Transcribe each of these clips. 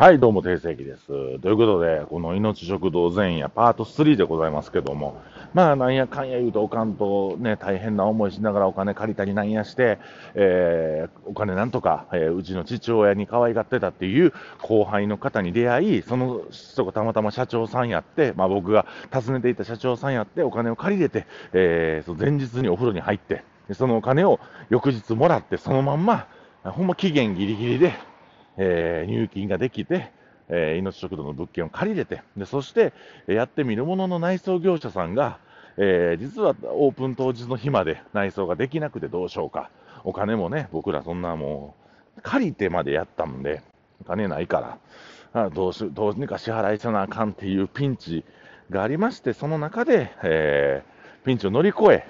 はい、どうも、定石です。ということで、この命食堂前夜パート3でございますけども、まあ、なんやかんや言うと、おかんとね、大変な思いしながらお金借りたりなんやして、えー、お金なんとか、えー、うちの父親に可愛がってたっていう後輩の方に出会い、その人がたまたま社長さんやって、まあ僕が訪ねていた社長さんやって、お金を借りれて、えー、その前日にお風呂に入って、そのお金を翌日もらって、そのまんま、ほんま期限ギリギリで、えー、入金ができて、えー、命食堂の物件を借りれて、でそして、やってみるものの内装業者さんが、えー、実はオープン当日の日まで内装ができなくてどうしようか。お金もね、僕らそんなもう、借りてまでやったんで、お金ないから、あどうしどうにか支払いせなあかんっていうピンチがありまして、その中で、えー、ピンチを乗り越え、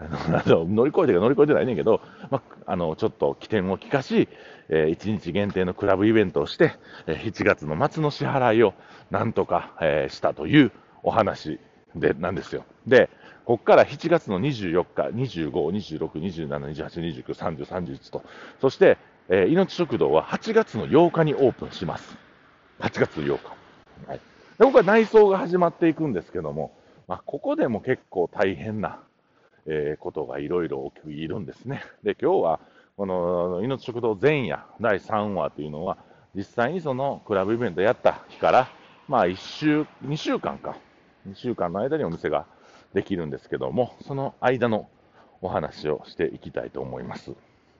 乗り越えてか乗り越えてないねんけど、まあ、のちょっと起点を利かし、えー、1日限定のクラブイベントをして、えー、7月の末の支払いをなんとか、えー、したというお話でなんですよ。で、ここから7月の24日、25、26、27、28、29、30、31と、そして、えー、命食堂は8月の8日にオープンします。8月8日。はい、でここは内装が始まっていくんですけども、まあ、ここでも結構大変な、えー、ことがいろいろ起きるんですね。で、今日は、この命食堂前夜第3話というのは、実際にそのクラブイベントやった日から、まあ1週、2週間か、2週間の間にお店ができるんですけども、その間のお話をしていきたいと思います。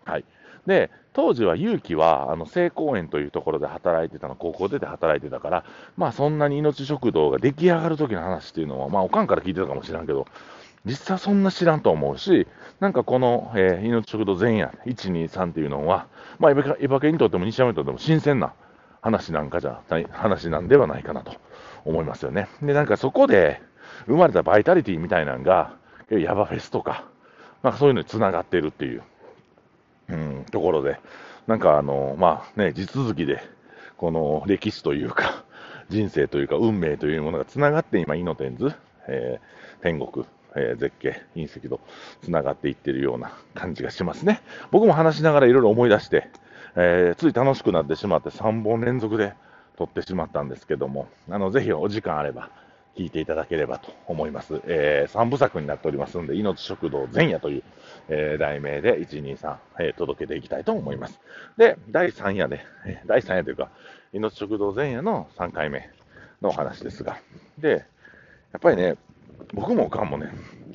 はい。で、当時は勇気は、あの、聖公園というところで働いてたの、高校出て働いてたから、まあそんなに命食堂が出来上がる時の話っていうのは、まあおかんから聞いてたかもしれんけど、実際そんな知らんと思うし、なんかこの、えー、命食堂前夜1、2、3っていうのは、まあ、エヴァ系にとっても西山にとっても新鮮な話なんかじゃない、話なんではないかなと思いますよね。で、なんかそこで生まれたバイタリティみたいなのが、ヤバフェスとか、まあそういうのにつながってるっていう、うん、ところで、なんかあの、まあね、地続きで、この歴史というか、人生というか運命というものがつながって今、イノテンズ、えー、天国、えー、絶景、隕石と繋がっていってるような感じがしますね。僕も話しながらいろいろ思い出して、えー、つい楽しくなってしまって3本連続で撮ってしまったんですけども、あの、ぜひお時間あれば聞いていただければと思います。えー、3部作になっておりますので、命食堂前夜という、えー、題名で1、2、3、えー、届けていきたいと思います。で、第3夜で、え第3夜というか、命食堂前夜の3回目のお話ですが、で、やっぱりね、僕もおかんもね、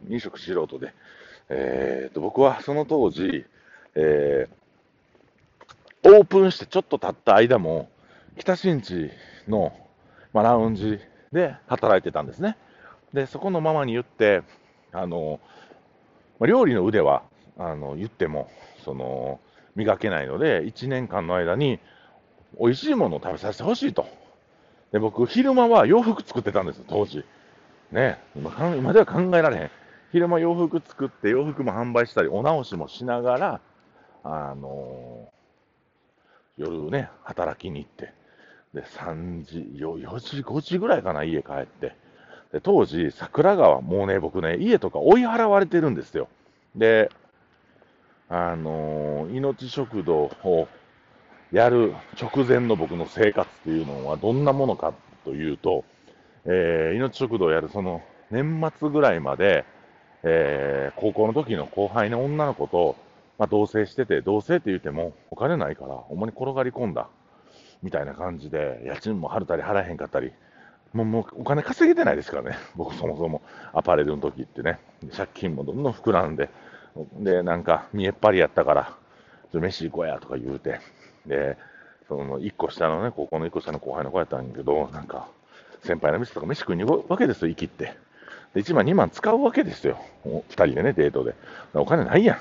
飲食素人で、えーと、僕はその当時、えー、オープンしてちょっと経った間も、北新地の、まあ、ラウンジで働いてたんですね。で、そこのママに言って、あの、まあ、料理の腕は、あの、言っても、その、磨けないので、1年間の間に、美味しいものを食べさせてほしいと。で、僕、昼間は洋服作ってたんです、当時。ね今今では考えられへん。昼間洋服作って洋服も販売したり、お直しもしながら、あのー、夜ね、働きに行って、で、3時、4時、5時ぐらいかな、家帰って。で、当時、桜川、もうね、僕ね、家とか追い払われてるんですよ。で、あのー、命食堂をやる直前の僕の生活っていうのはどんなものかというと、えー、命食堂をやるその年末ぐらいまで、えー、高校の時の後輩の女の子と、まあ、同棲してて、同棲って言ってもお金ないから、ほんまに転がり込んだ、みたいな感じで、家賃も払ったり払えへんかったり、もうもうお金稼げてないですからね、僕そもそもアパレルの時ってね、借金もどんどん膨らんで、で、なんか見えっ張りやったから、ちょ飯行こうやとか言うて、で、その1個下のね、高校の1個下の後輩の子やったんやけど、なんか、先輩の店とか飯食いに行くわけですよ、生きって。で、1万、2万使うわけですよ。2人でね、デートで。お金ないやん。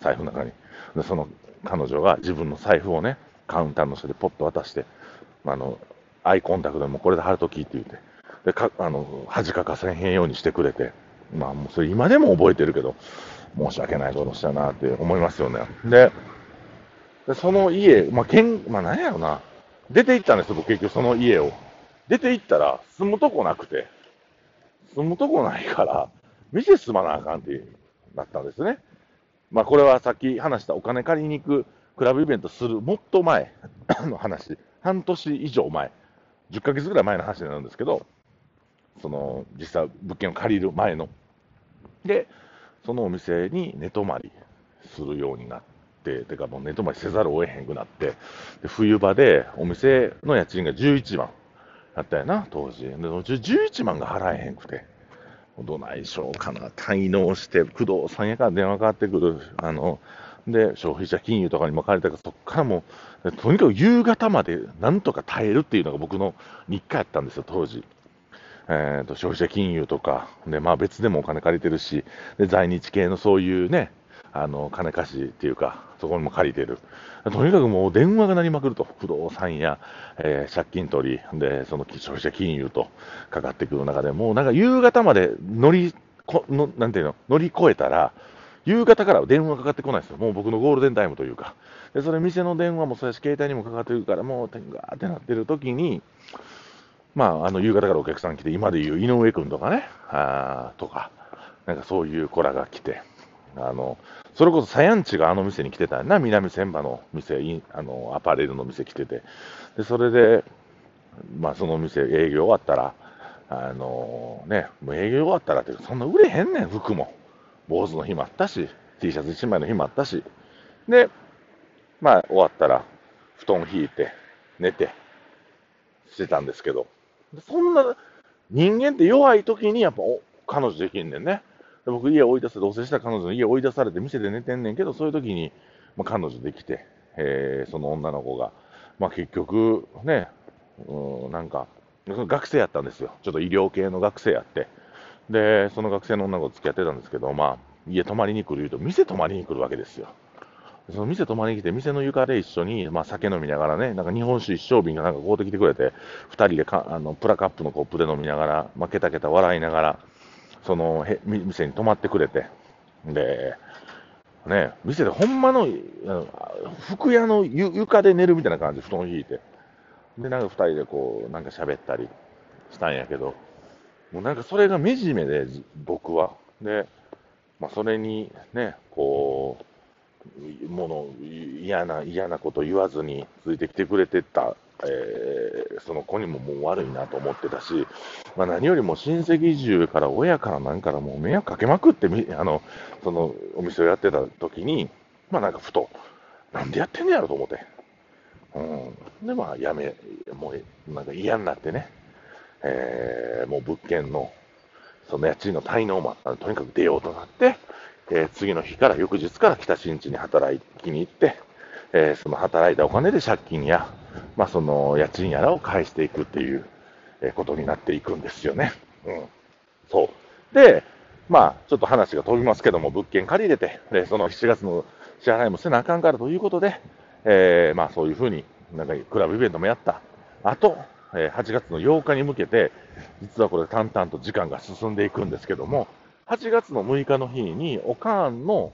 財布の中に。で、その彼女が自分の財布をね、カウンターの下でポッと渡して、あの、アイコンタクトでもこれで貼るときって言って、で、か、あの、恥かかせへんようにしてくれて、まあもうそれ今でも覚えてるけど、申し訳ないことしたなって思いますよね。で、でその家、まあ、けん、まあ、なんやろな、出て行ったんですよ、僕結局その家を。出て行ったら住むとこなくて、住むとこないから、店住まなあかんってなったんですね。まあこれはさっき話したお金借りに行くクラブイベントするもっと前 の話、半年以上前、10ヶ月ぐらい前の話になるんですけど、その実際、物件を借りる前の。で、そのお店に寝泊まりするようになって、てかもう寝泊まりせざるを得へんくなって、で冬場でお店の家賃が11万だったよな、当時。で11万が払えへんくて。どないしょうかな、滞納して、不動産屋から電話かかってくる、あの、で、消費者金融とかにも借りたから、そこからもう、とにかく夕方までなんとか耐えるっていうのが僕の日課やったんですよ、当時。えーと、消費者金融とか、でまあ、別でもお金借りてるしで、在日系のそういうね、あの金貸しっていうか、そこにも借りてる、とにかくもう電話が鳴りまくると、不動産や、えー、借金取りで、その消費者金融とかかってくる中で、もうなんか夕方まで乗りこのなんていうの乗り越えたら、夕方から電話かかってこないですよ、もう僕のゴールデンタイムというか、でそれ、店の電話もそうやし、携帯にもかかってるから、もう、てんがーってなってる時に、まあ、あの夕方からお客さん来て、今でいう井上君とかね、あとか、なんかそういう子らが来て、あのそれこそサヤンチがあの店に来てたんな、南千葉の店、あのアパレルの店来てて、でそれで、まあ、その店、営業終わったら、あのね、もう営業終わったらって、そんな売れへんねん、服も。坊主の日もあったし、T シャツ1枚の日もあったし、で、まあ、終わったら、布団引いて、寝て、してたんですけど、そんな人間って弱い時にやっぱ彼女できんねんね。で僕、家追い出す、同棲した彼女の家追い出されて店で寝てんねんけど、そういう時に、まあ、彼女できて、えー、その女の子が、まあ、結局ね、うん、なんか、その学生やったんですよ。ちょっと医療系の学生やって。で、その学生の女の子と付き合ってたんですけど、まあ、家泊まりに来る言うと、店泊まりに来るわけですよ。その店泊まりに来て、店の床で一緒に、まあ、酒飲みながらね、なんか日本酒一升瓶がなんか買うてきてくれて、2人でかあのプラカップのコップで飲みながら、まあ、ケタケタ笑いながら、そのへ店に泊まってくれて、で、ね、店でほんまの、服屋の床で寝るみたいな感じで布団引いて、で、なんか2人でこう、なんか喋ったりしたんやけど、もうなんかそれが惨めで、僕は。で、まあ、それにね、こう、もの嫌な嫌なこと言わずについてきてくれてた、えー、その子にももう悪いなと思ってたし、まあ、何よりも親戚中から親からなんからもう迷惑かけまくってあのそのお店をやってた時に、まあなんかふと、なんでやってんねやろと思って。うん、で、まあ、やめ、もう、なんか嫌になってね、えー、もう物件の、その家賃の滞納もあったんで、とにかく出ようとなって、えー、次の日から翌日から北新地に働きに行って、えー、その働いたお金で借金や、まあ、その家賃やらを返していくっていう、ことになっていくんですよね。うん。そう。で、まあ、ちょっと話が飛びますけども、物件借り入れて、でその7月の支払いもせなあかんからということで、えー、まあ、そういうふうに、なんかクラブイベントもやった。あと、え8月の8日に向けて、実はこれ淡々と時間が進んでいくんですけども、8月の6日の日に、おかんの、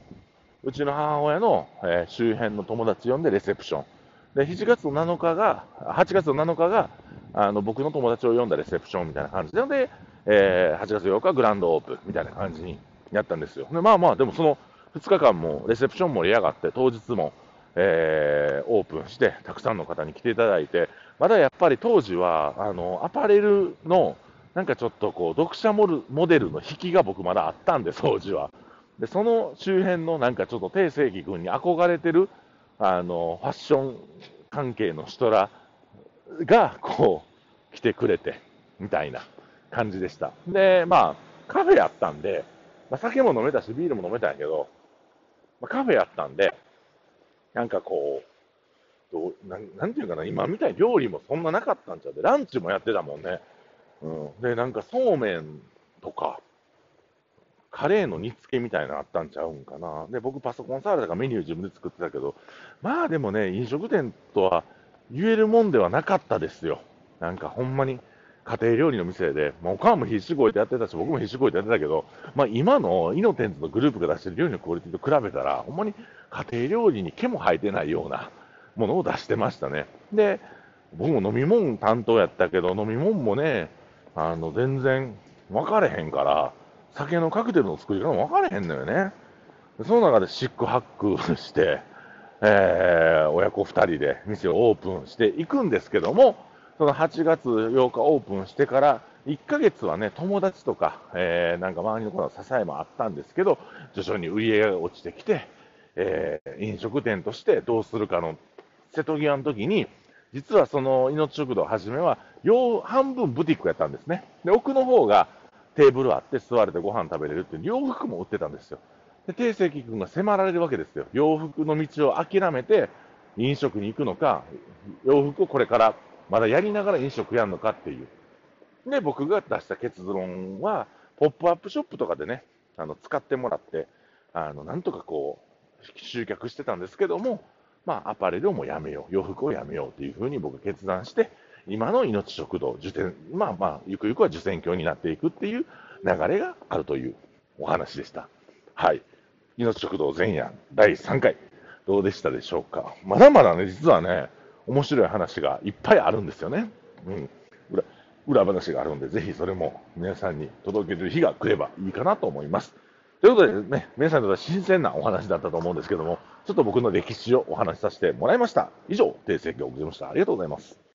うちの母親の、え、周辺の友達呼んでレセプション。で、7月の7日が、8月の7日が、あの、僕の友達を呼んだレセプションみたいな感じで、で、えー、8月8日グランドオープンみたいな感じにやったんですよ。で、まあまあ、でもその2日間もレセプション盛り上がって、当日も、えー、オープンして、たくさんの方に来ていただいて、まだやっぱり当時は、あの、アパレルの、なんかちょっとこう、読者モデルの引きが僕まだあったんで、当時は。で、その周辺のなんかちょっと定世紀君に憧れてる、あの、ファッション関係の人らが、こう、来てくれて、みたいな感じでした。で、まあ、カフェやったんで、まあ、酒も飲めたし、ビールも飲めたんやけど、まあ、カフェやったんで、なんかこう、どうなんなんていうかな、今みたいに料理もそんななかったんちゃうで、ランチもやってたもんね。うん、で、なんかそうめんとか、カレーの煮付けみたいなのあったんちゃうんかな。で、僕パソコン触らだかメニュー自分で作ってたけど、まあでもね、飲食店とは言えるもんではなかったですよ。なんかほんまに家庭料理の店で、まあ、おかんも必死こいてやってたし、僕も必死こいてやってたけど、まあ今のイノテンズのグループが出してる料理のクオリティと比べたら、ほんまに家庭料理に毛も生えてないようなものを出してましたね。で、僕も飲み物担当やったけど、飲み物もね、あの、全然分かれへんから、酒のカクテルの作り方も分かれへんのよね。その中でシックハックして、えー、親子2人で店をオープンしていくんですけども、その8月8日オープンしてから1ヶ月はね、友達とか、えー、なんか周りの子の支えもあったんですけど、徐々に売り上げが落ちてきて、えー、飲食店としてどうするかの瀬戸際の時に、実はその命食堂はじめは、半分ブティックやったんですね。で、奥の方がテーブルあって座れてご飯食べれるって洋服も売ってたんですよ。で、定石君が迫られるわけですよ。洋服の道を諦めて飲食に行くのか、洋服をこれからまだやりながら飲食やるのかっていう。で、僕が出した結論は、ポップアップショップとかでね、あの、使ってもらって、あの、なんとかこう、集客してたんですけども、まあ、アパレルをもうやめよう、洋服をやめようというふうに僕決断して、今の命食堂、受験、まあまあ、ゆくゆくは受選教になっていくっていう流れがあるというお話でした。はい。命食堂前夜第3回、どうでしたでしょうか。まだまだね、実はね、面白い話がいっぱいあるんですよね。うん。裏裏話があるんで、ぜひそれも皆さんに届ける日が来ればいいかなと思います。ということでね、皆さんにとっては新鮮なお話だったと思うんですけども、ちょっと僕の歴史をお話しさせてもらいました。以上、訂正がございました。ありがとうございます。